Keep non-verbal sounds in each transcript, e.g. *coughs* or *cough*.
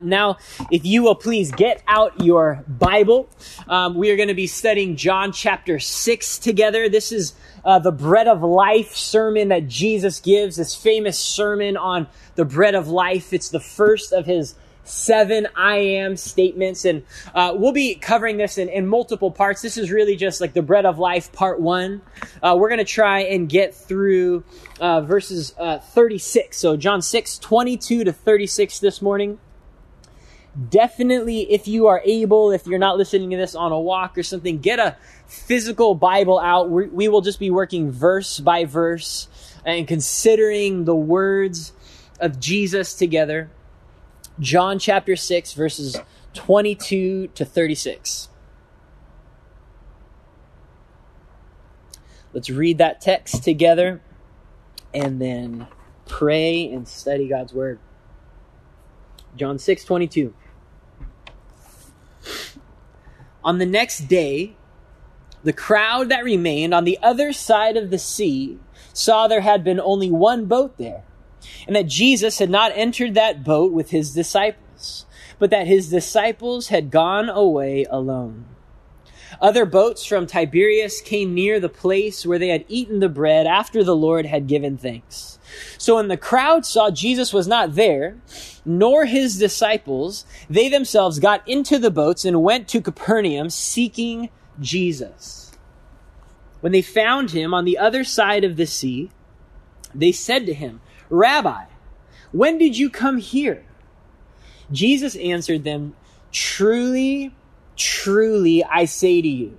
Now, if you will please get out your Bible, um, we are going to be studying John chapter 6 together. This is uh, the bread of life sermon that Jesus gives, this famous sermon on the bread of life. It's the first of his seven I am statements. And uh, we'll be covering this in, in, multiple parts. This is really just like the bread of life part one. Uh, we're going to try and get through uh, verses uh, 36. So, John 6, 22 to 36 this morning definitely, if you are able, if you're not listening to this on a walk or something, get a physical Bible out. we we will just be working verse by verse and considering the words of Jesus together. John chapter 6, verses 22 to 36. Let's read that text together and then pray and study God's word. John 6 22. On the next day, the crowd that remained on the other side of the sea saw there had been only one boat there, and that Jesus had not entered that boat with his disciples, but that his disciples had gone away alone. Other boats from Tiberias came near the place where they had eaten the bread after the Lord had given thanks. So when the crowd saw Jesus was not there, nor his disciples, they themselves got into the boats and went to Capernaum seeking Jesus. When they found him on the other side of the sea, they said to him, Rabbi, when did you come here? Jesus answered them, Truly, truly, I say to you,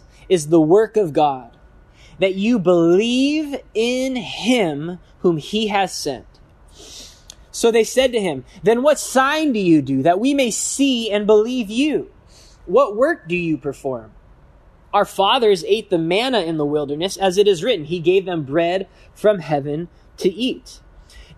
is the work of God, that you believe in him whom he has sent. So they said to him, Then what sign do you do that we may see and believe you? What work do you perform? Our fathers ate the manna in the wilderness, as it is written, He gave them bread from heaven to eat.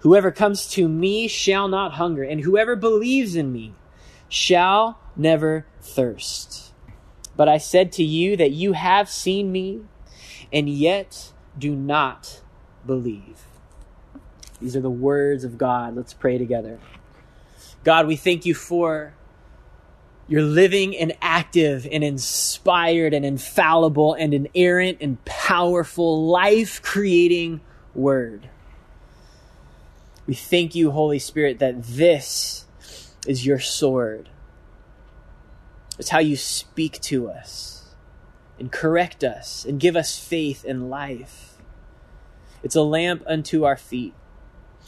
Whoever comes to me shall not hunger, and whoever believes in me shall never thirst. But I said to you that you have seen me, and yet do not believe. These are the words of God. Let's pray together. God, we thank you for your living and active and inspired and infallible and inerrant and powerful life creating word. We thank you, Holy Spirit, that this is your sword. It's how you speak to us and correct us and give us faith and life. It's a lamp unto our feet.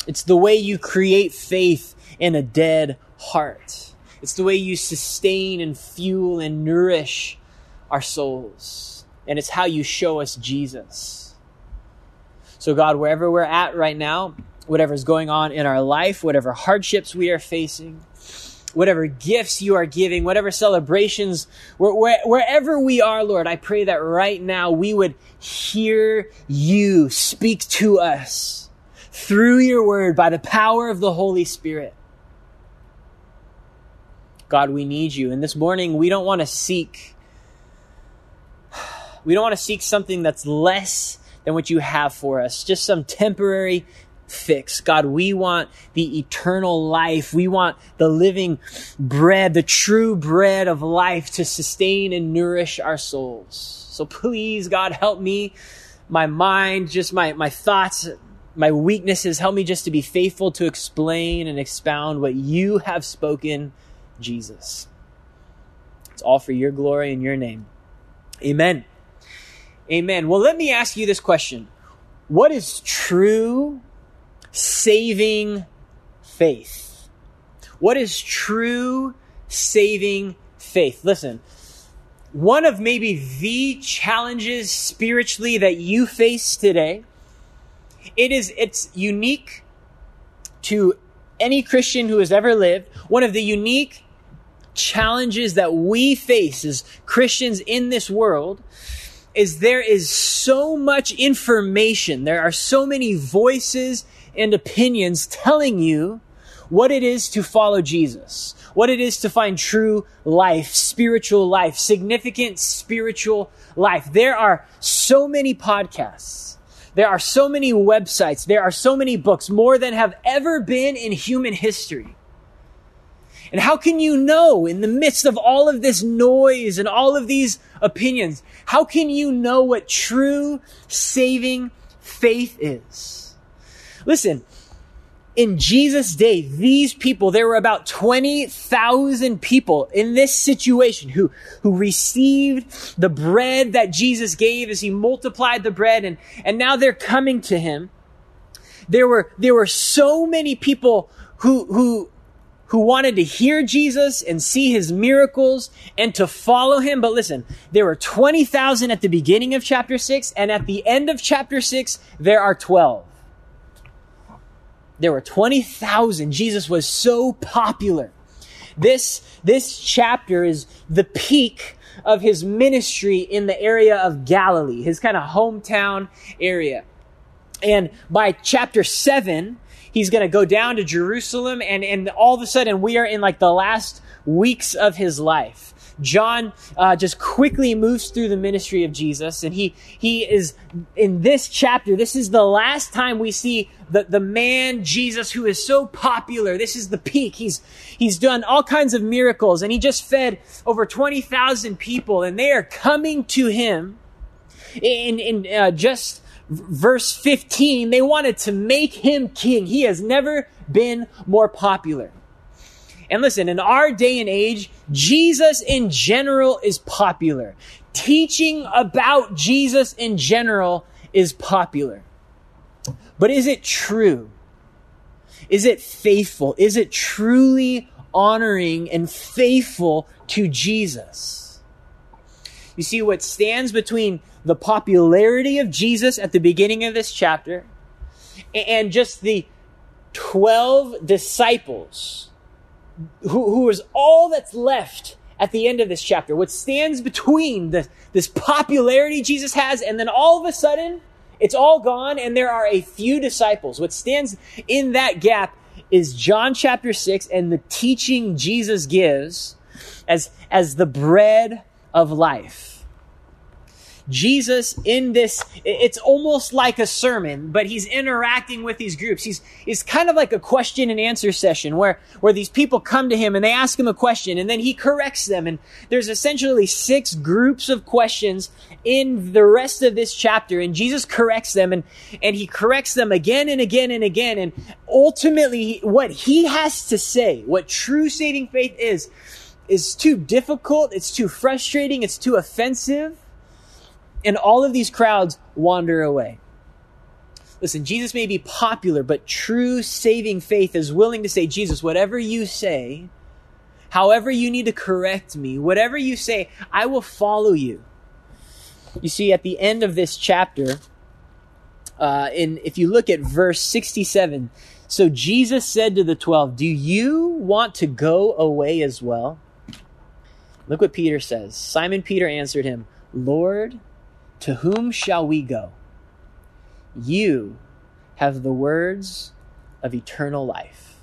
It's the way you create faith in a dead heart. It's the way you sustain and fuel and nourish our souls. And it's how you show us Jesus. So, God, wherever we're at right now, whatever's going on in our life, whatever hardships we are facing, whatever gifts you are giving, whatever celebrations, where, wherever we are, Lord, I pray that right now we would hear you speak to us through your word by the power of the Holy Spirit. God, we need you. And this morning, we don't want to seek, we don't want to seek something that's less than what you have for us, just some temporary fix. God, we want the eternal life. We want the living bread, the true bread of life to sustain and nourish our souls. So please, God, help me, my mind, just my, my thoughts, my weaknesses, help me just to be faithful to explain and expound what you have spoken, Jesus. It's all for your glory and your name. Amen. Amen. Well, let me ask you this question What is true saving faith? What is true saving faith? Listen, one of maybe the challenges spiritually that you face today it is it's unique to any christian who has ever lived one of the unique challenges that we face as christians in this world is there is so much information there are so many voices and opinions telling you what it is to follow jesus what it is to find true life, spiritual life, significant spiritual life. There are so many podcasts. There are so many websites. There are so many books, more than have ever been in human history. And how can you know in the midst of all of this noise and all of these opinions, how can you know what true saving faith is? Listen, in Jesus' day, these people, there were about 20,000 people in this situation who, who received the bread that Jesus gave as he multiplied the bread and, and now they're coming to him. There were, there were so many people who, who, who wanted to hear Jesus and see his miracles and to follow him. But listen, there were 20,000 at the beginning of chapter 6 and at the end of chapter 6, there are 12 there were 20,000. Jesus was so popular. This, this chapter is the peak of his ministry in the area of Galilee, his kind of hometown area. And by chapter seven, he's going to go down to Jerusalem and, and all of a sudden we are in like the last weeks of his life. John uh, just quickly moves through the ministry of Jesus, and he he is in this chapter. This is the last time we see the the man Jesus who is so popular. This is the peak. He's he's done all kinds of miracles, and he just fed over twenty thousand people, and they are coming to him. In in uh, just verse fifteen, they wanted to make him king. He has never been more popular. And listen, in our day and age, Jesus in general is popular. Teaching about Jesus in general is popular. But is it true? Is it faithful? Is it truly honoring and faithful to Jesus? You see, what stands between the popularity of Jesus at the beginning of this chapter and just the 12 disciples who, who is all that's left at the end of this chapter. What stands between the, this popularity Jesus has and then all of a sudden it's all gone and there are a few disciples. What stands in that gap is John chapter 6 and the teaching Jesus gives as, as the bread of life. Jesus in this, it's almost like a sermon, but he's interacting with these groups. He's, it's kind of like a question and answer session where, where these people come to him and they ask him a question and then he corrects them. And there's essentially six groups of questions in the rest of this chapter and Jesus corrects them and, and he corrects them again and again and again. And ultimately what he has to say, what true saving faith is, is too difficult. It's too frustrating. It's too offensive and all of these crowds wander away. Listen, Jesus may be popular, but true saving faith is willing to say, Jesus, whatever you say, however you need to correct me, whatever you say, I will follow you. You see, at the end of this chapter, uh, in if you look at verse 67, so Jesus said to the twelve, Do you want to go away as well? Look what Peter says. Simon Peter answered him, Lord, to whom shall we go? You have the words of eternal life.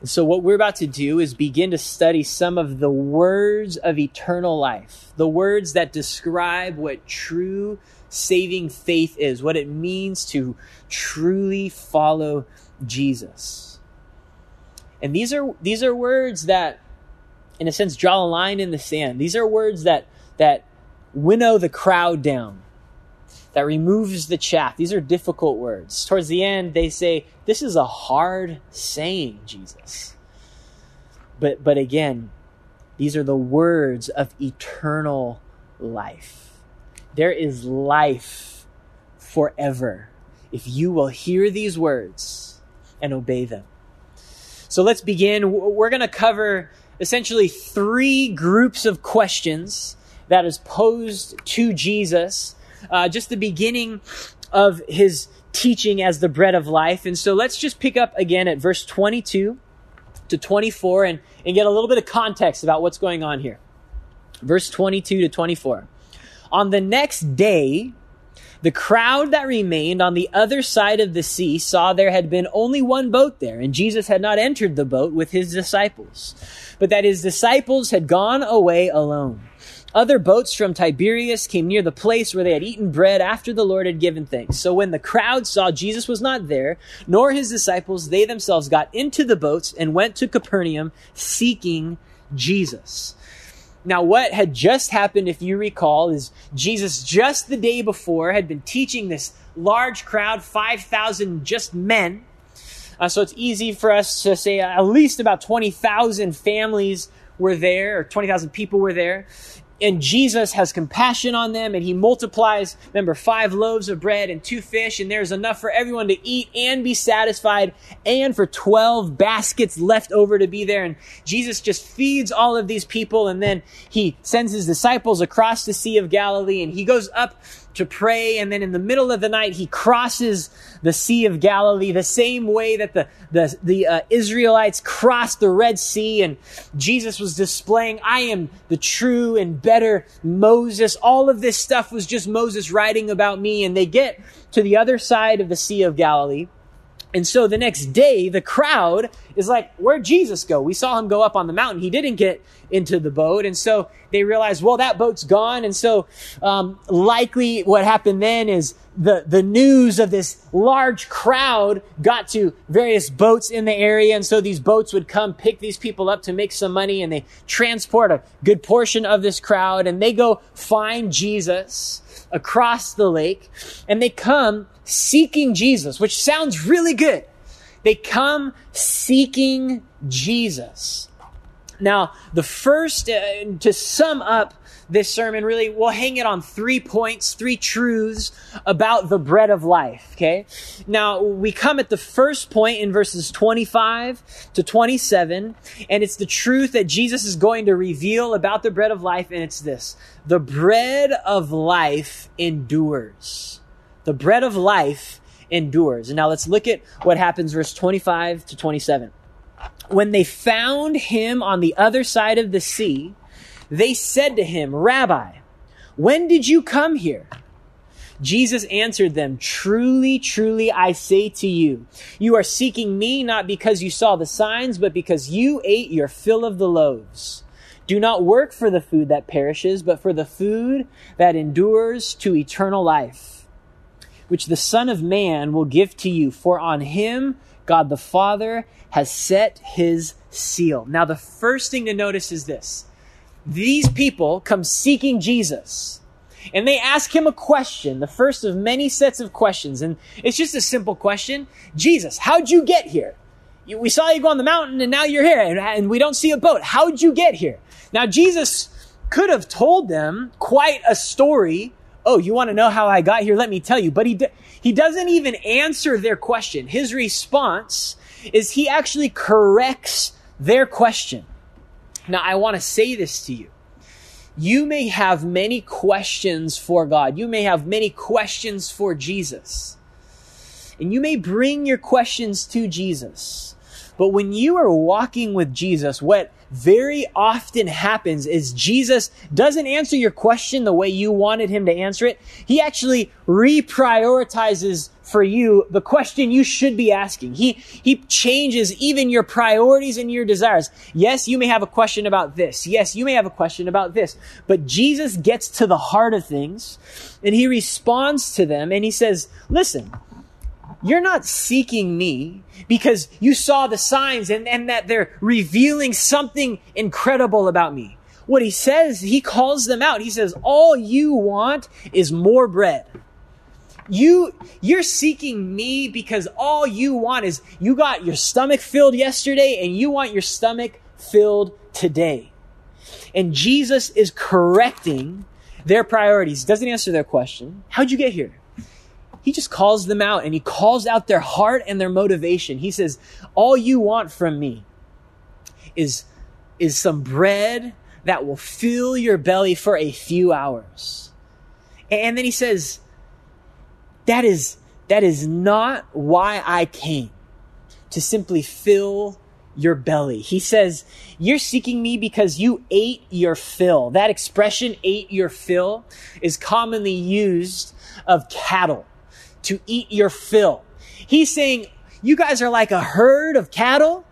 And so, what we're about to do is begin to study some of the words of eternal life, the words that describe what true saving faith is, what it means to truly follow Jesus. And these are these are words that in a sense draw a line in the sand. These are words that that winnow the crowd down, that removes the chaff. These are difficult words. Towards the end, they say, This is a hard saying, Jesus. But, but again, These are the words of eternal life. There is life forever if you will hear these words and obey them. So let's begin. We're going to cover essentially three groups of questions that is posed to Jesus, uh, just the beginning of his teaching as the bread of life. And so let's just pick up again at verse 22 to 24 and, and get a little bit of context about what's going on here. Verse 22 to 24. On the next day, the crowd that remained on the other side of the sea saw there had been only one boat there, and Jesus had not entered the boat with his disciples, but that his disciples had gone away alone. Other boats from Tiberias came near the place where they had eaten bread after the Lord had given thanks. So when the crowd saw Jesus was not there, nor his disciples, they themselves got into the boats and went to Capernaum seeking Jesus. Now, what had just happened, if you recall, is Jesus just the day before had been teaching this large crowd, 5,000 just men. Uh, so it's easy for us to say at least about 20,000 families were there, or 20,000 people were there and Jesus has compassion on them and he multiplies, remember, five loaves of bread and two fish, and there's enough for everyone to eat and be satisfied, and for 12 baskets left over to be there. And Jesus just feeds all of these people, and then he sends his disciples across the Sea of Galilee, and he goes up to pray. And then in the middle of the night, he crosses the Sea of Galilee the same way that the, the, the uh, Israelites crossed the Red Sea. And Jesus was displaying, I am the true and better Moses. All of this stuff was just Moses writing about me. And they get to the other side of the Sea of Galilee. And so the next day, the crowd is like, where'd Jesus go? We saw him go up on the mountain. He didn't get into the boat. And so they realize, well, that boat's gone. And so, um, likely what happened then is the, the news of this large crowd got to various boats in the area. And so these boats would come pick these people up to make some money and they transport a good portion of this crowd and they go find Jesus across the lake and they come seeking Jesus, which sounds really good. They come seeking Jesus. Now, the first, uh, to sum up this sermon, really, we'll hang it on three points, three truths about the bread of life, okay? Now, we come at the first point in verses 25 to 27, and it's the truth that Jesus is going to reveal about the bread of life, and it's this. The bread of life endures. The bread of life endures. And now let's look at what happens, verse 25 to 27. When they found him on the other side of the sea, they said to him, Rabbi, when did you come here? Jesus answered them, Truly, truly, I say to you, you are seeking me not because you saw the signs, but because you ate your fill of the loaves. Do not work for the food that perishes, but for the food that endures to eternal life which the Son of Man will give to you, for on him God the Father has set his seal. Now, the first thing to notice is this these people come seeking Jesus. And they ask him a question, the first of many sets of questions. And it's just a simple question Jesus, how'd you get here? We saw you go on the mountain and now you're here and we don't see a boat. How'd you get here? Now, Jesus could have told them quite a story Oh, you want to know how I got here? Let me tell you. But he, he doesn't even answer their question. His response is he actually corrects their question. Now, I want to say this to you. You may have many questions for God. You may have many questions for Jesus. And you may bring your questions to Jesus. But when you are walking with Jesus, what very often happens is Jesus doesn't answer your question the way you wanted him to answer it. He actually reprioritizes for you the question you should be asking. He, he changes even your priorities and your desires. Yes, you may have a question about this. Yes, you may have a question about this. But Jesus gets to the heart of things and he responds to them and he says, listen, you're not seeking me because you saw the signs and, and that they're revealing something incredible about me. What he says, he calls them out. He says, all you want is more bread. You, you're seeking me because all you want is you got your stomach filled yesterday and you want your stomach filled today. And Jesus is correcting their priorities. Doesn't answer their question. How'd you get here? He just calls them out and he calls out their heart and their motivation. He says, all you want from me is, is some bread that will fill your belly for a few hours. And then he says, that is, that is not why I came to simply fill your belly. He says, You're seeking me because you ate your fill. That expression, ate your fill, is commonly used of cattle to eat your fill. He's saying, You guys are like a herd of cattle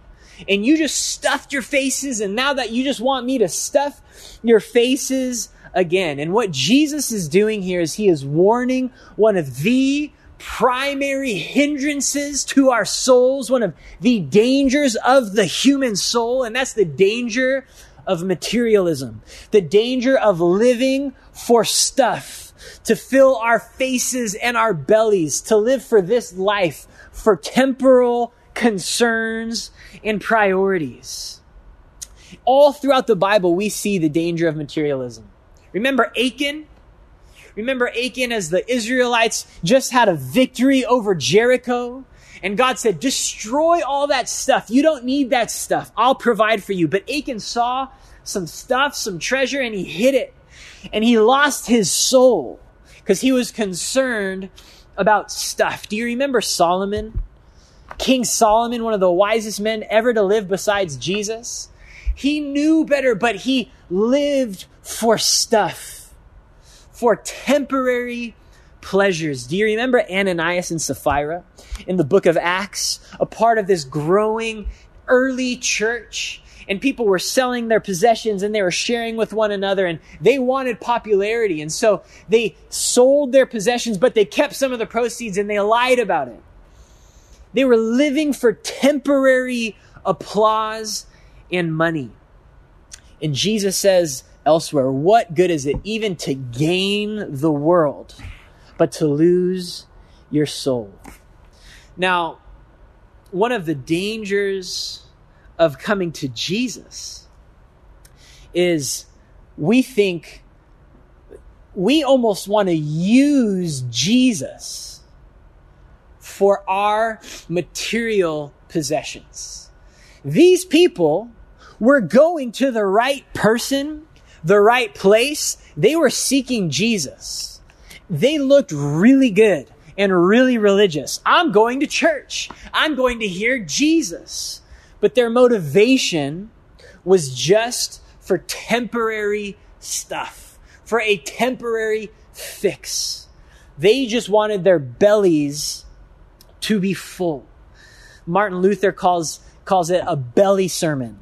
and you just stuffed your faces, and now that you just want me to stuff your faces again. And what Jesus is doing here is he is warning one of the primary hindrances to our souls, one of the dangers of the human soul, and that's the danger of materialism, the danger of living for stuff, to fill our faces and our bellies, to live for this life, for temporal concerns and priorities. All throughout the Bible, we see the danger of materialism. Remember Achan? Remember Achan as the Israelites just had a victory over Jericho? And God said, destroy all that stuff. You don't need that stuff. I'll provide for you. But Achan saw some stuff, some treasure, and he hid it. And he lost his soul because he was concerned about stuff. Do you remember Solomon? King Solomon, one of the wisest men ever to live besides Jesus. He knew better, but he lived for stuff for temporary pleasures. Do you remember Ananias and Sapphira in the book of Acts? A part of this growing early church. And people were selling their possessions and they were sharing with one another and they wanted popularity. And so they sold their possessions, but they kept some of the proceeds and they lied about it. They were living for temporary applause and money. And Jesus says, elsewhere. What good is it even to gain the world, but to lose your soul? Now, one of the dangers of coming to Jesus is we think we almost want to use Jesus for our material possessions. These people were going to the right person the right place, they were seeking Jesus. They looked really good and really religious. I'm going to church. I'm going to hear Jesus. But their motivation was just for temporary stuff, for a temporary fix. They just wanted their bellies to be full. Martin Luther calls, calls it a belly sermon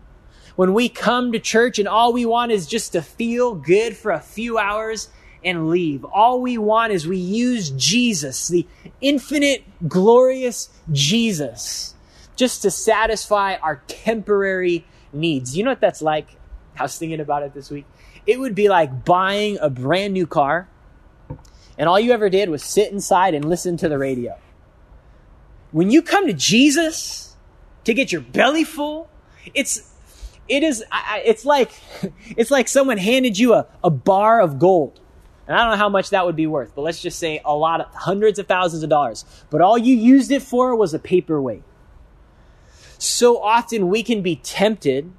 when we come to church and all we want is just to feel good for a few hours and leave. All we want is we use Jesus, the infinite, glorious Jesus, just to satisfy our temporary needs. You know what that's like? I was thinking about it this week. It would be like buying a brand new car, and all you ever did was sit inside and listen to the radio. When you come to Jesus to get your belly full, it's it is it's like *laughs* it's like someone handed you a, a bar of gold and i don't know how much that would be worth but let's just say a lot of hundreds of thousands of dollars but all you used it for was a paperweight so often we can be tempted.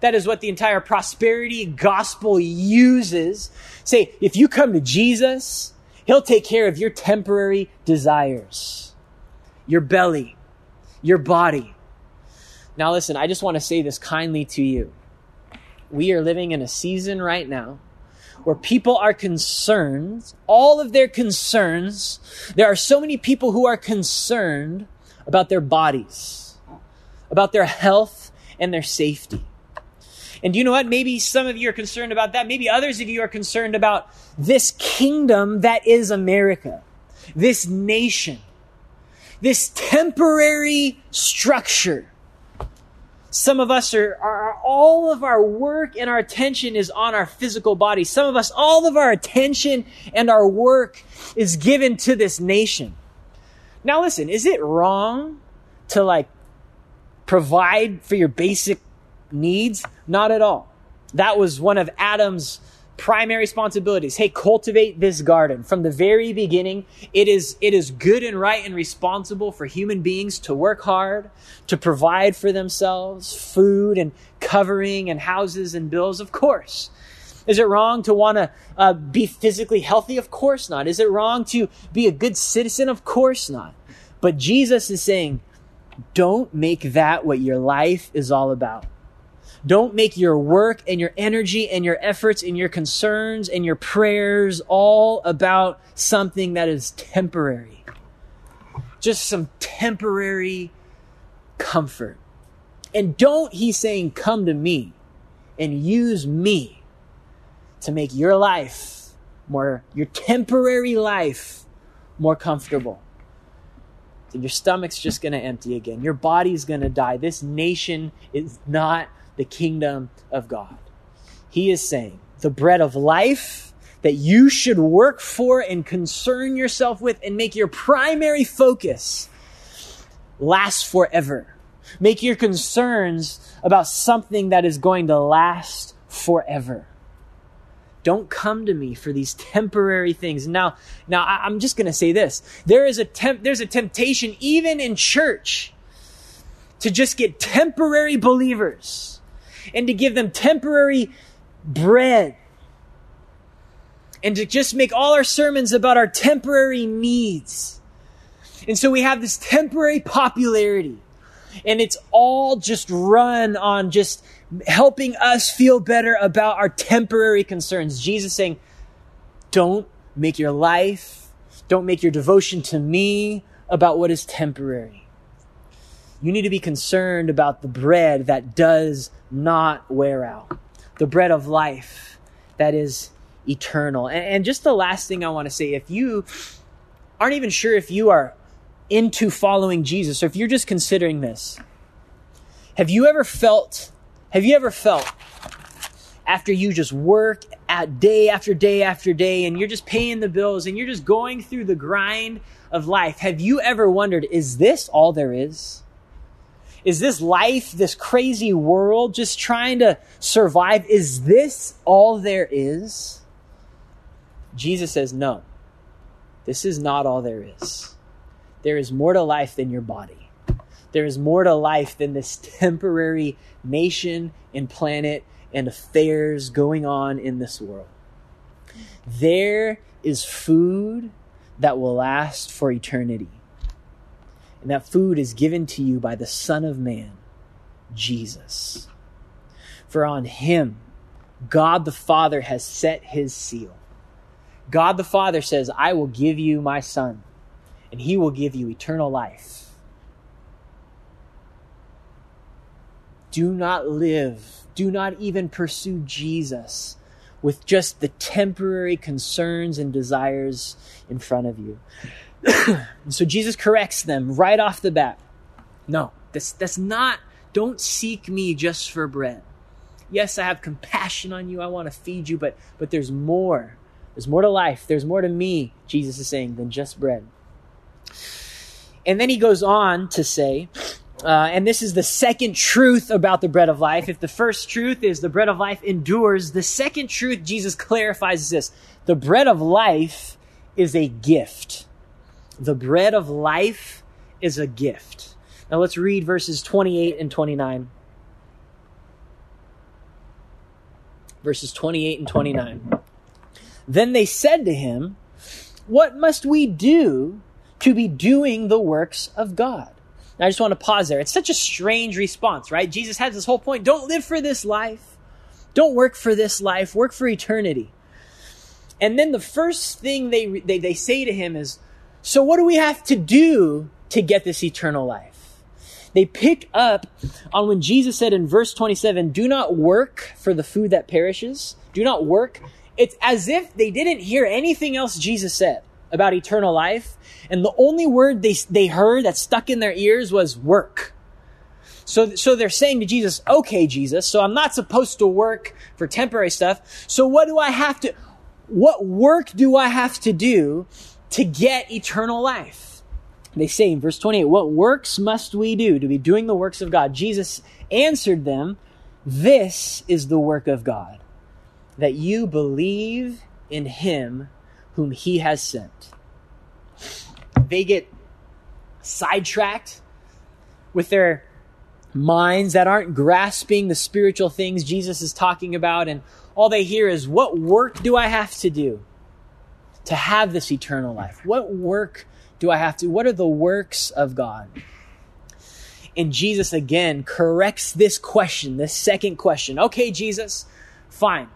That is what the entire prosperity gospel uses. Say if you come to jesus he'll take care of your temporary desires. Your belly. Your body. Now, listen, I just want to say this kindly to you. We are living in a season right now where people are concerned, all of their concerns, there are so many people who are concerned about their bodies, about their health and their safety. And you know what? Maybe some of you are concerned about that. Maybe others of you are concerned about this kingdom that is America, this nation, this temporary structure some of us are, are, all of our work and our attention is on our physical body. Some of us, all of our attention and our work is given to this nation. Now listen, is it wrong to like provide for your basic needs? Not at all. That was one of Adam's primary responsibilities. Hey, cultivate this garden. From the very beginning, it is, it is good and right and responsible for human beings to work hard, to provide for themselves food and covering and houses and bills. Of course. Is it wrong to want to uh, be physically healthy? Of course not. Is it wrong to be a good citizen? Of course not. But Jesus is saying, don't make that what your life is all about. Don't make your work and your energy and your efforts and your concerns and your prayers all about something that is temporary. Just some temporary comfort. And don't, he's saying, come to me and use me to make your life more, your temporary life more comfortable. Your stomach's just going to empty again. Your body's going to die. This nation is not the kingdom of God. He is saying the bread of life that you should work for and concern yourself with and make your primary focus last forever. Make your concerns about something that is going to last forever. Don't come to me for these temporary things. Now, now I'm just going to say this. There is a temp, there's a temptation even in church to just get temporary believers and to give them temporary bread and to just make all our sermons about our temporary needs. And so we have this temporary popularity and it's all just run on just helping us feel better about our temporary concerns. Jesus saying, don't make your life, don't make your devotion to me about what is temporary. You need to be concerned about the bread that does not wear out, the bread of life that is eternal. And, and just the last thing I want to say if you aren't even sure if you are into following Jesus or if you're just considering this, have you ever felt, have you ever felt after you just work at day after day after day and you're just paying the bills and you're just going through the grind of life, have you ever wondered, is this all there is? Is this life, this crazy world, just trying to survive? Is this all there is? Jesus says, no. This is not all there is. There is more to life than your body. There is more to life than this *laughs* temporary nation and planet and affairs going on in this world. There is food that will last for eternity. And that food is given to you by the Son of Man, Jesus. For on him, God the Father has set his seal. God the Father says, I will give you my Son, and he will give you eternal life. Do not live, do not even pursue Jesus with just the temporary concerns and desires in front of you. *clears throat* so Jesus corrects them right off the bat. No, that's, that's not, don't seek me just for bread. Yes, I have compassion on you. I want to feed you, but, but there's more. There's more to life. There's more to me, Jesus is saying, than just bread. And then he goes on to say, uh, and this is the second truth about the bread of life. If the first truth is the bread of life endures, the second truth Jesus clarifies is this the bread of life is a gift. The bread of life is a gift. Now let's read verses 28 and 29. Verses 28 and 29. Then they said to him, What must we do to be doing the works of God? Now I just want to pause there. It's such a strange response, right? Jesus has this whole point. Don't live for this life. Don't work for this life. Work for eternity. And then the first thing they, they, they say to him is, so what do we have to do to get this eternal life? They pick up on when Jesus said in verse 27, do not work for the food that perishes. Do not work. It's as if they didn't hear anything else Jesus said about eternal life. And the only word they, they heard that stuck in their ears was work. So, so they're saying to Jesus, okay, Jesus, so I'm not supposed to work for temporary stuff. So what do I have to, what work do I have to do to get eternal life. They say in verse 28, What works must we do to be doing the works of God? Jesus answered them, This is the work of God, that you believe in him whom he has sent. They get sidetracked with their minds that aren't grasping the spiritual things Jesus is talking about, and all they hear is, What work do I have to do to have this eternal life? What work do I have to? What are the works of God? And Jesus again corrects this question, this second question. Okay, Jesus, fine.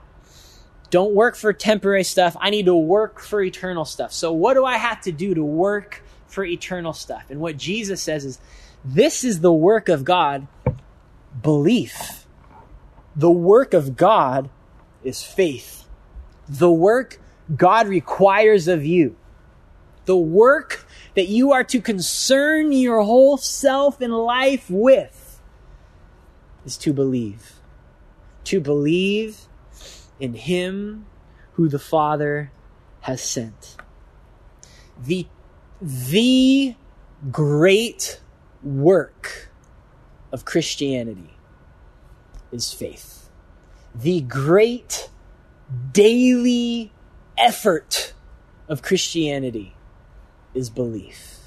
Don't work for temporary stuff. I need to work for eternal stuff. So, what do I have to do to work for eternal stuff? And what Jesus says is, this is the work of God belief. The work of God is faith. The work God requires of you. The work that you are to concern your whole self and life with is to believe. To believe in Him who the Father has sent. The, the great work of Christianity is faith. The great daily effort of Christianity is belief.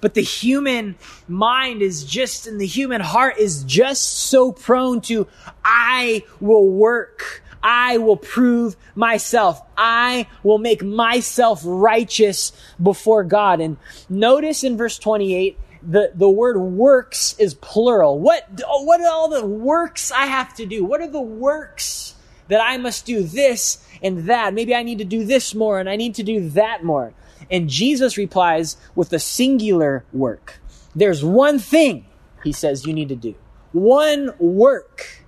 But the human mind is just, and the human heart is just so prone to, I will work. I will prove myself. I will make myself righteous before God. And notice in verse 28, the, the word works is plural. What, what are all the works I have to do? What are the works that I must do this and that? Maybe I need to do this more and I need to do that more. And Jesus replies with the singular work. There's one thing, he says, you need to do. One work.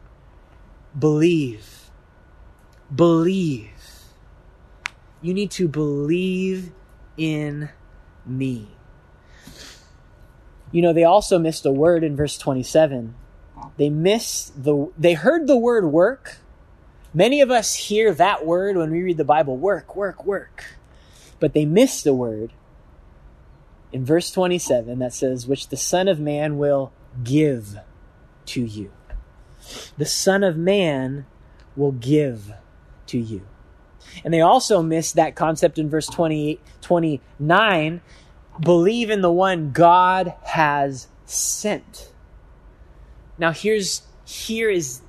Believe. Believe. You need to believe in me. You know, they also missed a word in verse 27. They missed the, they heard the word work. Many of us hear that word when we read the Bible work, work, work. But they missed a word in verse 27 that says, which the Son of Man will give to you. The Son of Man will give to you. And they also miss that concept in verse 28, 29 believe in the one God has sent. Now here's here is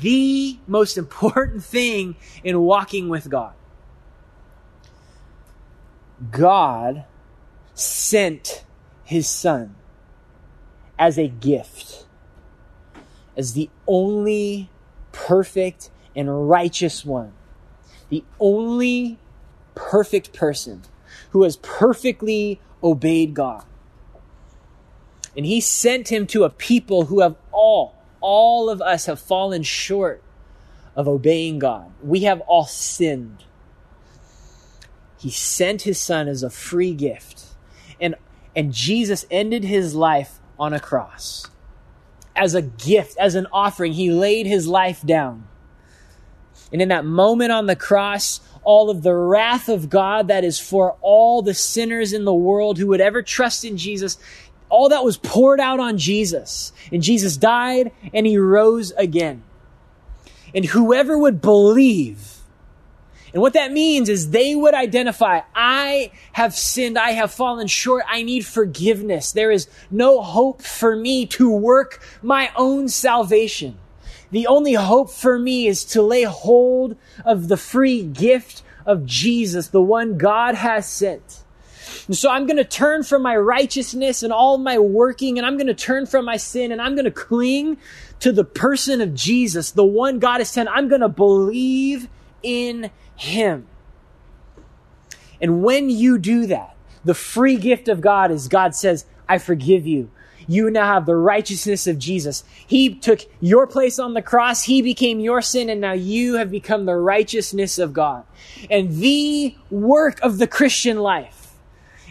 the most important *laughs* thing in walking with God. God sent his son as a gift, as the only perfect and righteous one, the only perfect person who has perfectly obeyed God. And he sent him to a people who have all, all of us have fallen short of obeying God. We have all sinned. He sent his son as a free gift. And, and Jesus ended his life on a cross. As a gift, as an offering, he laid his life down. And in that moment on the cross, all of the wrath of God that is for all the sinners in the world who would ever trust in Jesus. All that was poured out on Jesus. And Jesus died and he rose again. And whoever would believe, and what that means is they would identify, I have sinned, I have fallen short, I need forgiveness. There is no hope for me to work my own salvation. The only hope for me is to lay hold of the free gift of Jesus, the one God has sent. And so I'm going to turn from my righteousness and all my working, and I'm going to turn from my sin, and I'm going to cling to the person of Jesus, the one God has sent. I'm going to believe in Him. And when you do that, the free gift of God is God says, I forgive you you now have the righteousness of Jesus. He took your place on the cross. He became your sin and now you have become the righteousness of God. And the work of the Christian life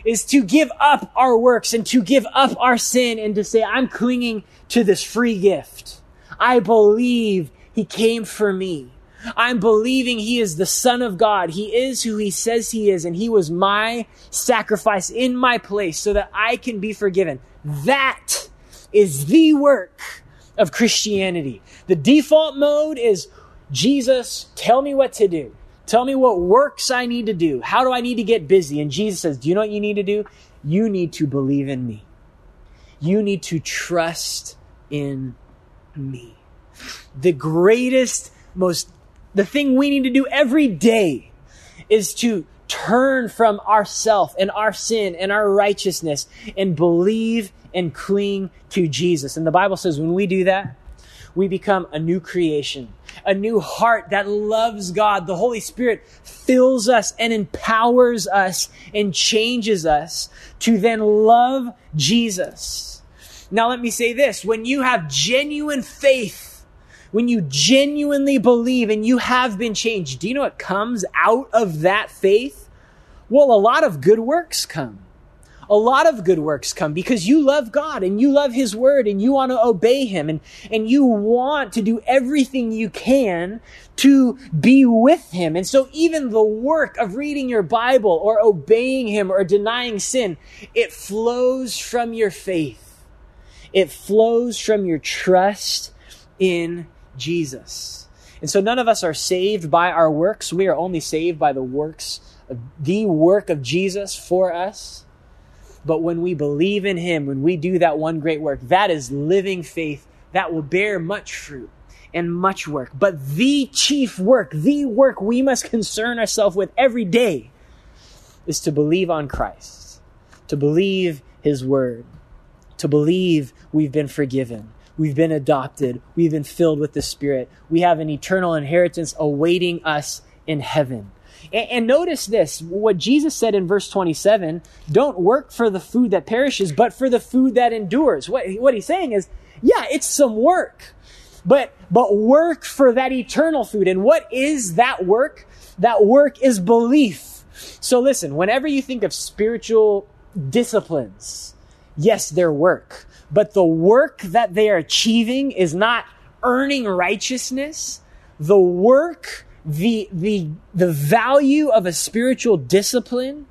is to give up our works and to give up our sin and to say, I'm clinging to this free gift. I believe he came for me. I'm believing he is the son of God. He is who he says he is and he was my sacrifice in my place so that I can be forgiven. That is the work of Christianity. The default mode is Jesus, tell me what to do. Tell me what works I need to do. How do I need to get busy? And Jesus says, Do you know what you need to do? You need to believe in me. You need to trust in me. The greatest, most, the thing we need to do every day is to turn from ourself and our sin and our righteousness and believe and cling to Jesus. And the Bible says when we do that, we become a new creation, a new heart that loves God. The Holy Spirit fills us and empowers us and changes us to then love Jesus. Now let me say this. When you have genuine faith, when you genuinely believe and you have been changed, do you know what comes out of that faith? Well, a lot of good works come a lot of good works come because you love God and you love His Word and you want to obey Him and, and you want to do everything you can to be with Him. And so even the work of reading your Bible or obeying Him or denying sin, it flows from your faith. It flows from your trust in Jesus. And so none of us are saved by our works. We are only saved by the works of the work of Jesus for us. But when we believe in Him, when we do that one great work, that is living faith that will bear much fruit and much work. But the chief work, the work we must concern ourselves with every day is to believe on Christ, to believe His Word, to believe we've been forgiven. We've been adopted. We've been filled with the Spirit. We have an eternal inheritance awaiting us in heaven. And, and notice this what Jesus said in verse 27 don't work for the food that perishes, but for the food that endures. What, what he's saying is, yeah, it's some work, but, but work for that eternal food. And what is that work? That work is belief. So listen, whenever you think of spiritual disciplines, yes, they're work, but the work that they are achieving is not earning righteousness. The work the, the, the value of a spiritual discipline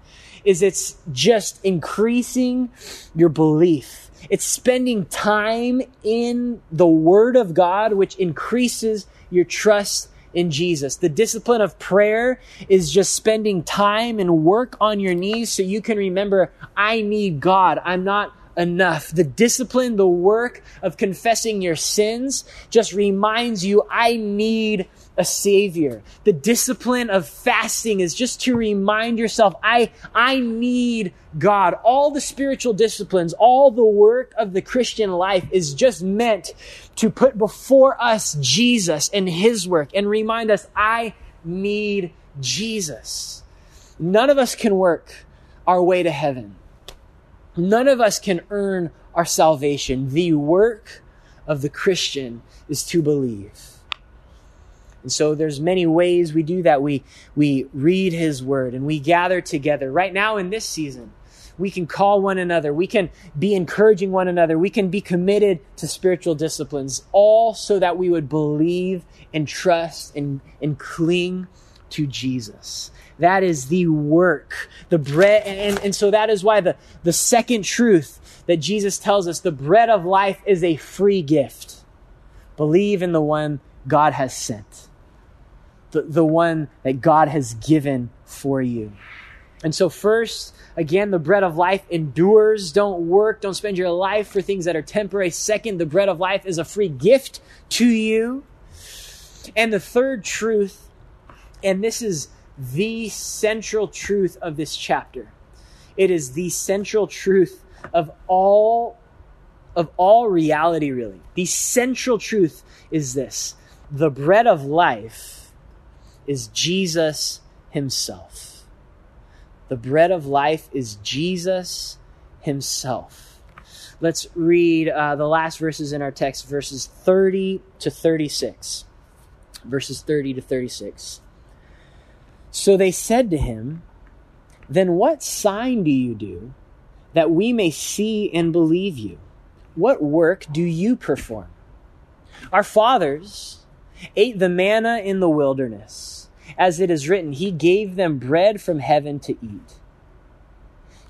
is it's just increasing your belief. It's spending time in the Word of God, which increases your trust in Jesus. The discipline of prayer is just spending time and work on your knees so you can remember, I need God. I'm not enough. The discipline, the work of confessing your sins just reminds you, I need a savior. The discipline of fasting is just to remind yourself, I, I need God. All the spiritual disciplines, all the work of the Christian life is just meant to put before us Jesus and his work and remind us, I need Jesus. None of us can work our way to heaven. None of us can earn our salvation. The work of the Christian is to believe. And so there's many ways we do that. We, we read his word and we gather together. Right now in this season, we can call one another. We can be encouraging one another. We can be committed to spiritual disciplines, all so that we would believe and trust and, and cling to Jesus. That is the work, the bread. And, and so that is why the, the second truth that Jesus tells us, the bread of life is a free gift. Believe in the one God has sent the, the one that God has given for you. And so, first, again, the bread of life endures. Don't work. Don't spend your life for things that are temporary. Second, the bread of life is a free gift to you. And the third truth, and this is the central truth of this chapter, it is the central truth of all of all reality really the central truth is this the bread of life is Jesus himself. The bread of life is Jesus himself. Let's read uh, the last verses in our text, verses 30 to 36. Verses 30 to 36. So they said to him, Then what sign do you do that we may see and believe you? What work do you perform? Our fathers ate the manna in the wilderness as it is written, He gave them bread from heaven to eat.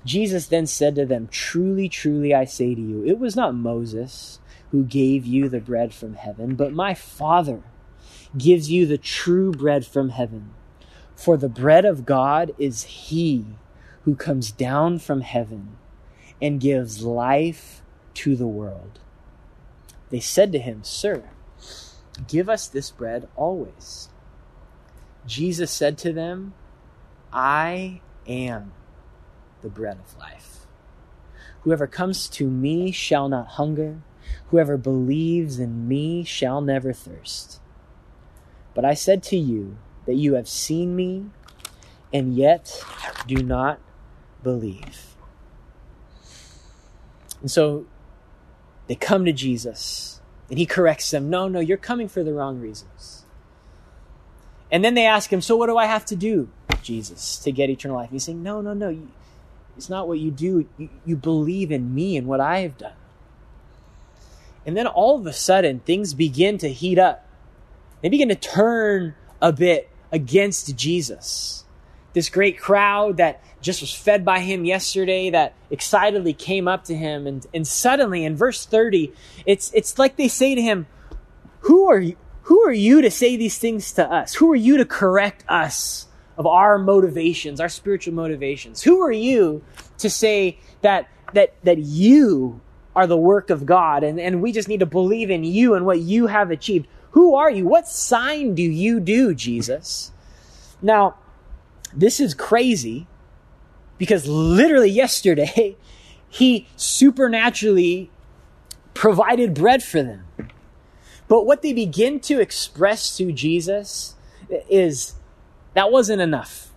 Jesus then said to them, Truly, truly, I say to you, it was not Moses who gave you the bread from heaven, but my Father gives you the true bread from heaven. For the bread of God is He who comes down from heaven and gives life to the world. They said to him, Sir, give us this bread always. Jesus said to them, I am the bread of life. Whoever comes to me shall not hunger. Whoever believes in me shall never thirst. But I said to you that you have seen me and yet do not believe. And so they come to Jesus and he corrects them. No, no, you're coming for the wrong reasons. And then they ask him, So what do I have to do, Jesus, to get eternal life? And he's saying, No, no, no. It's not what you do. You, you believe in me and what I have done. And then all of a sudden, things begin to heat up. They begin to turn a bit against Jesus. This great crowd that just was fed by him yesterday that excitedly came up to him and, and suddenly in verse 30 it's it's like they say to him who are you who are you to say these things to us? Who are you to correct us of our motivations our spiritual motivations? Who are you to say that that that you are the work of god and, and we just need to believe in you and what you have achieved who are you what sign do you do jesus now this is crazy because literally yesterday, *laughs* he supernaturally provided bread for them. But what they begin to express to Jesus is that wasn't enough.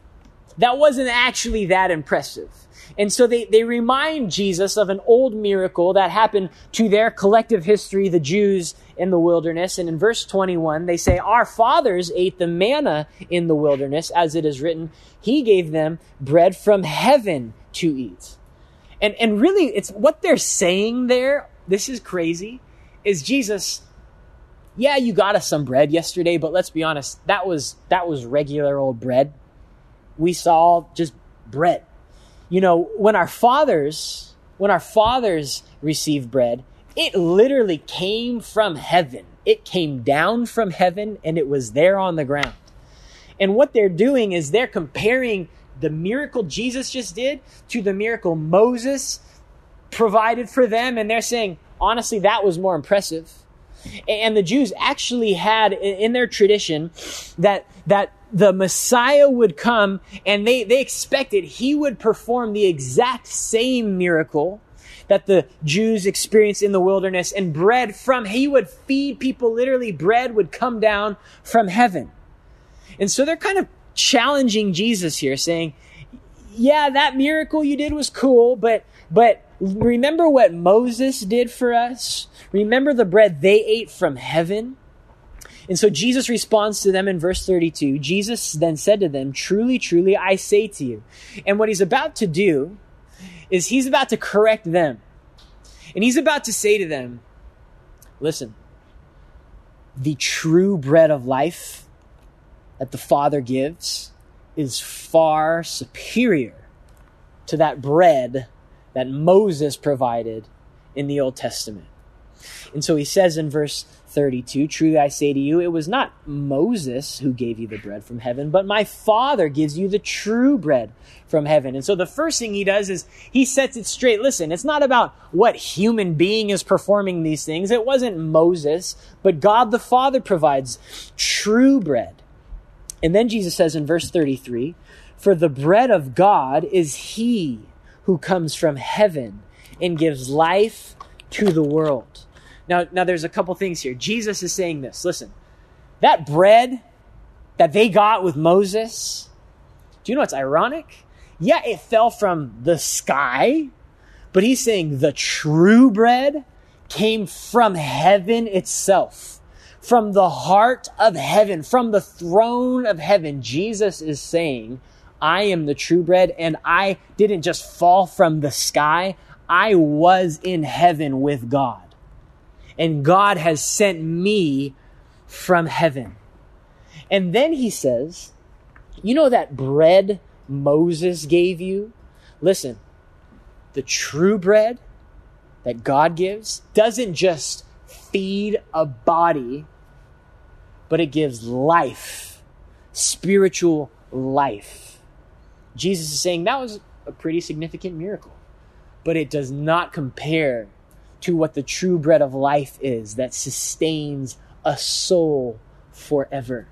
That wasn't actually that impressive. And so they, they remind Jesus of an old miracle that happened to their collective history, the Jews in the wilderness. And in verse 21, they say, Our fathers ate the manna in the wilderness, as it is written, He gave them bread from heaven to eat. And, and really, it's what they're saying there. This is crazy. Is Jesus, yeah, you got us some bread yesterday, but let's be honest, that was, that was regular old bread. We saw just bread you know, when our fathers, when our fathers received bread, it literally came from heaven. It came down from heaven and it was there on the ground. And what they're doing is they're comparing the miracle Jesus just did to the miracle Moses provided for them. And they're saying, honestly, that was more impressive. And the Jews actually had in their tradition that, that the Messiah would come and they, they expected he would perform the exact same miracle that the Jews experienced in the wilderness and bread from, he would feed people literally, bread would come down from heaven. And so they're kind of challenging Jesus here, saying, yeah, that miracle you did was cool, but, but remember what Moses did for us? Remember the bread they ate from heaven? And so Jesus responds to them in verse 32. Jesus then said to them, Truly, truly, I say to you. And what he's about to do is he's about to correct them. And he's about to say to them, Listen, the true bread of life that the Father gives is far superior to that bread that Moses provided in the Old Testament. And so he says in verse 32 Truly I say to you, it was not Moses who gave you the bread from heaven, but my Father gives you the true bread from heaven. And so the first thing he does is he sets it straight. Listen, it's not about what human being is performing these things. It wasn't Moses, but God the Father provides true bread. And then Jesus says in verse 33 For the bread of God is he who comes from heaven and gives life to the world. Now, now there's a couple things here. Jesus is saying this. Listen, that bread that they got with Moses, do you know what's ironic? Yeah, it fell from the sky, but he's saying the true bread came from heaven itself, from the heart of heaven, from the throne of heaven. Jesus is saying, I am the true bread, and I didn't just fall from the sky, I was in heaven with God and God has sent me from heaven. And then he says, You know that bread Moses gave you? Listen, the true bread that God gives doesn't just feed a body, but it gives life, spiritual life. Jesus is saying that was a pretty significant miracle, but it does not compare to what the true bread of life is that sustains a soul forever.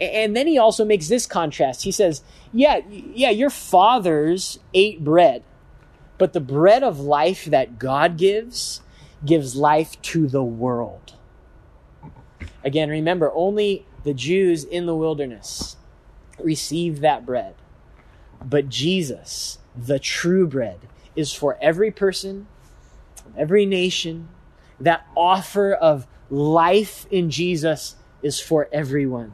And then he also makes this contrast. He says, Yeah, yeah, your fathers ate bread, but the bread of life that God gives gives life to the world. Again, remember, only the Jews in the wilderness received that bread. But Jesus, the true bread, is for every person, every nation. That offer of life in Jesus is for everyone.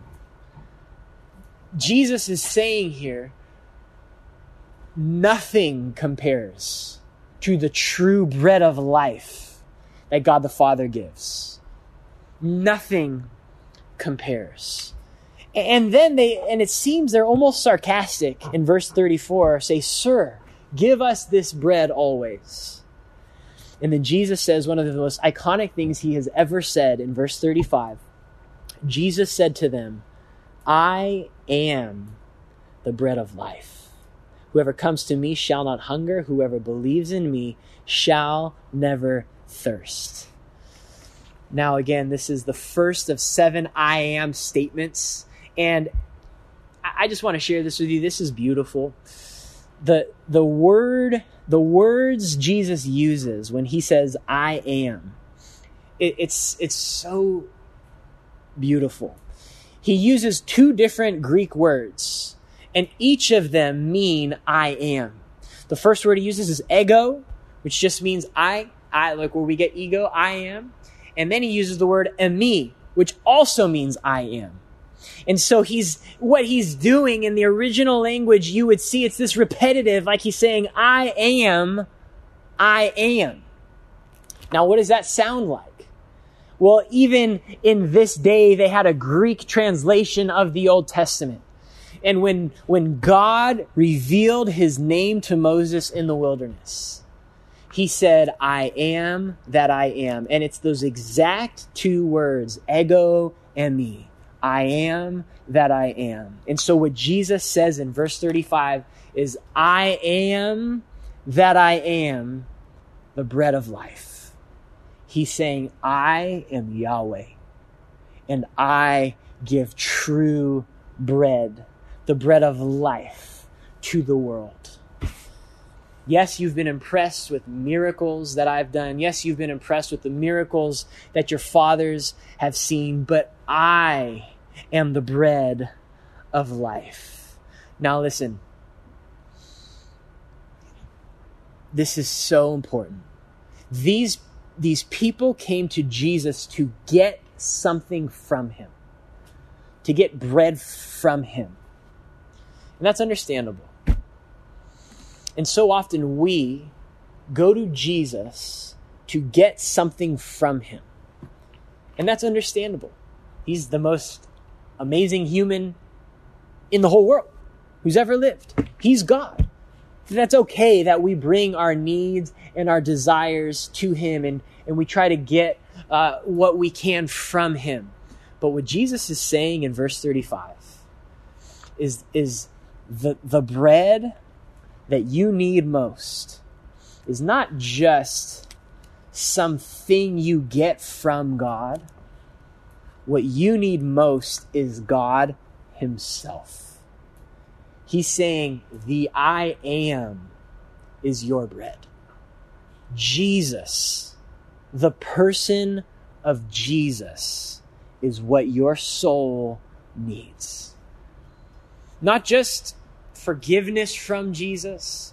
Jesus is saying here nothing compares to the true bread of life that God the Father gives. Nothing compares. And then they, and it seems they're almost sarcastic in verse 34 say, Sir, give us this bread always. And then Jesus says one of the most iconic things he has ever said in verse 35. Jesus said to them, I am the bread of life. Whoever comes to me shall not hunger. Whoever believes in me shall never thirst. Now, again, this is the first of seven I am statements. And I just want to share this with you. This is beautiful. The, the word, the words Jesus uses when he says, I am, it, it's, it's so beautiful he uses two different Greek words, and each of them mean I am. The first word he uses is ego, which just means I, I, like where we get ego, I am. And then he uses the word eimi, which also means I am. And so he's, what he's doing in the original language, you would see it's this repetitive, like he's saying, I am, I am. Now, what does that sound like? Well, even in this day, they had a Greek translation of the Old Testament. And when, when God revealed his name to Moses in the wilderness, he said, I am that I am. And it's those exact two words, ego eimi. I am that I am. And so what Jesus says in verse 35 is, I am that I am the bread of life. He's saying, I am Yahweh and I give true bread, the bread of life to the world. Yes, you've been impressed with miracles that I've done. Yes, you've been impressed with the miracles that your fathers have seen, but I am the bread of life. Now, listen. This is so important. These these people came to Jesus to get something from him, to get bread from him. And that's understandable. And so often we go to Jesus to get something from him. And that's understandable. He's the most amazing human in the whole world who's ever lived. He's God. That's okay that we bring our needs and our desires to Him and, and we try to get uh, what we can from him. But what Jesus is saying in verse 35 is, is the, the bread that you need most is not just something you get from God. What you need most is God Himself. He's saying, The I am is your bread. Jesus the person of Jesus is what your soul needs. Not just forgiveness from Jesus,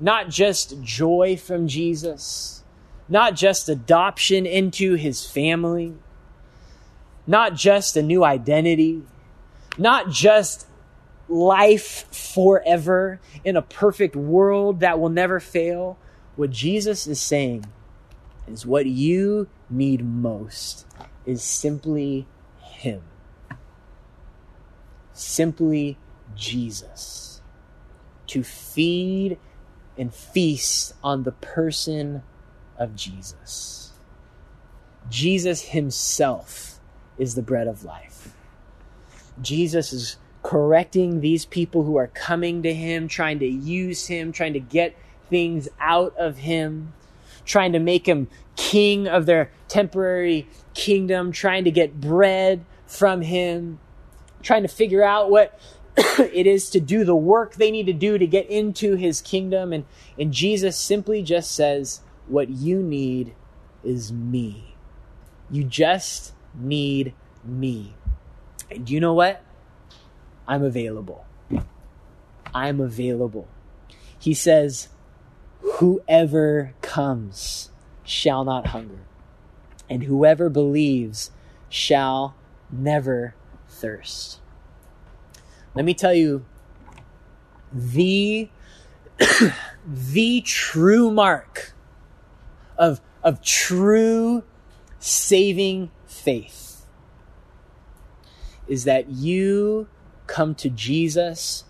not just joy from Jesus, not just adoption into his family, not just a new identity, not just life forever in a perfect world that will never fail. What Jesus is saying is what you need most is simply Him. Simply Jesus. To feed and feast on the person of Jesus. Jesus himself is the bread of life. Jesus is correcting these people who are coming to him, trying to use him, trying to get things out of him, trying to make him king of their temporary kingdom, trying to get bread from him, trying to figure out what *coughs* it is to do the work they need to do to get into his kingdom. And, and Jesus simply just says, What you need is me. You just need me. And you know what? I'm available. I'm available. He says, Whoever comes shall not hunger, and whoever believes shall never thirst. Let me tell you the *clears throat* the true mark of of true saving faith is that you come to Jesus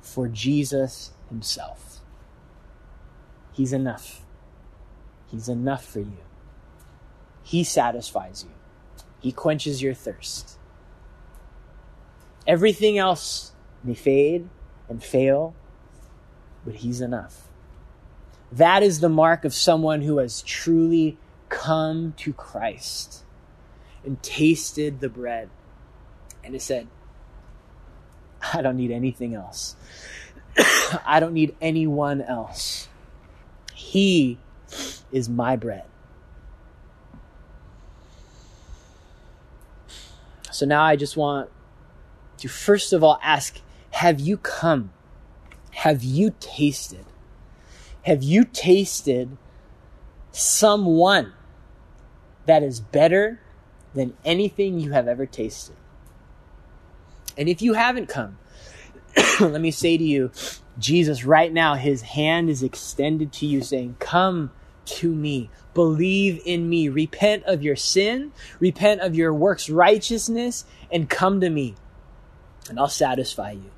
for Jesus himself. He's enough. He's enough for you. He satisfies you. He quenches your thirst. Everything else may fade and fail, but He's enough. That is the mark of someone who has truly come to Christ and tasted the bread and has said, I don't need anything else. *coughs* I don't need anyone else. He is my bread. So now I just want to first of all ask Have you come? Have you tasted? Have you tasted someone that is better than anything you have ever tasted? And if you haven't come, *coughs* let me say to you, Jesus, right now, his hand is extended to you, saying, Come to me. Believe in me. Repent of your sin, repent of your works righteousness, and come to me, and I'll satisfy you.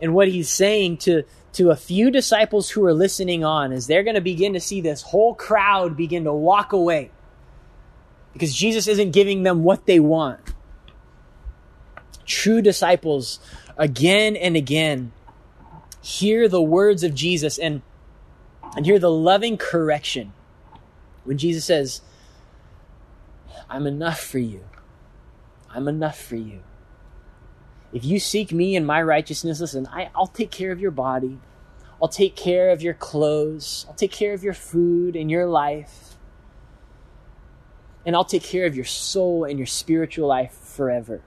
And what he's saying to, to a few disciples who are listening on is they're going to begin to see this whole crowd begin to walk away because Jesus isn't giving them what they want. True disciples, again and again, hear the words of Jesus and and hear the loving correction when Jesus says, I'm enough for you. I'm enough for you. If you seek me and my righteousness, listen, I, I'll take care of your body. I'll take care of your clothes. I'll take care of your food and your life. And I'll take care of your soul and your spiritual life forever.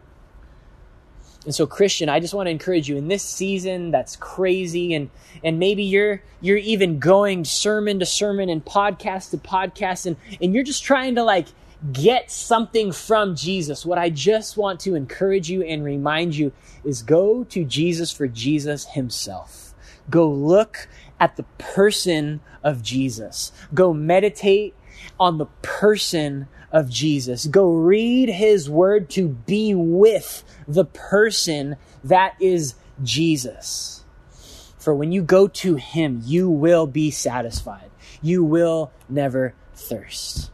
And so Christian, I just want to encourage you in this season that's crazy and and maybe you're you're even going sermon to sermon and podcast to podcast and and you're just trying to like get something from Jesus. What I just want to encourage you and remind you is go to Jesus for Jesus himself. Go look at the person of Jesus. Go meditate on the person of Jesus. Go read his word to be with the person that is Jesus. For when you go to him, you will be satisfied. You will never thirst.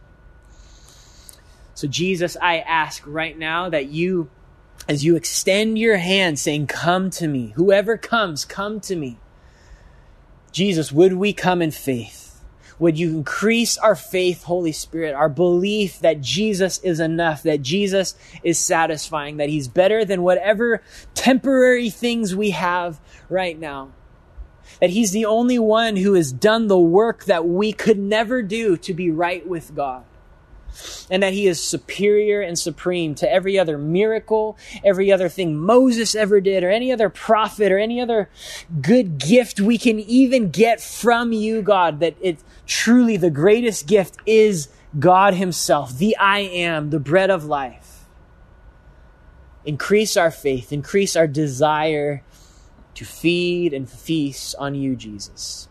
So, Jesus, I ask right now that you, as you extend your hand saying, Come to me, whoever comes, come to me. Jesus, would we come in faith? Would you increase our faith, Holy Spirit, our belief that Jesus is enough, that Jesus is satisfying, that He's better than whatever temporary things we have right now? That He's the only one who has done the work that we could never do to be right with God and that he is superior and supreme to every other miracle, every other thing Moses ever did, or any other prophet, or any other good gift we can even get from you, God, that it truly the greatest gift is God himself, the I am, the bread of life. Increase our faith, increase our desire to feed and feast on you, Jesus.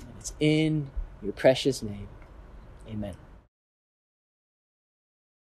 And it's in your precious name. Amen.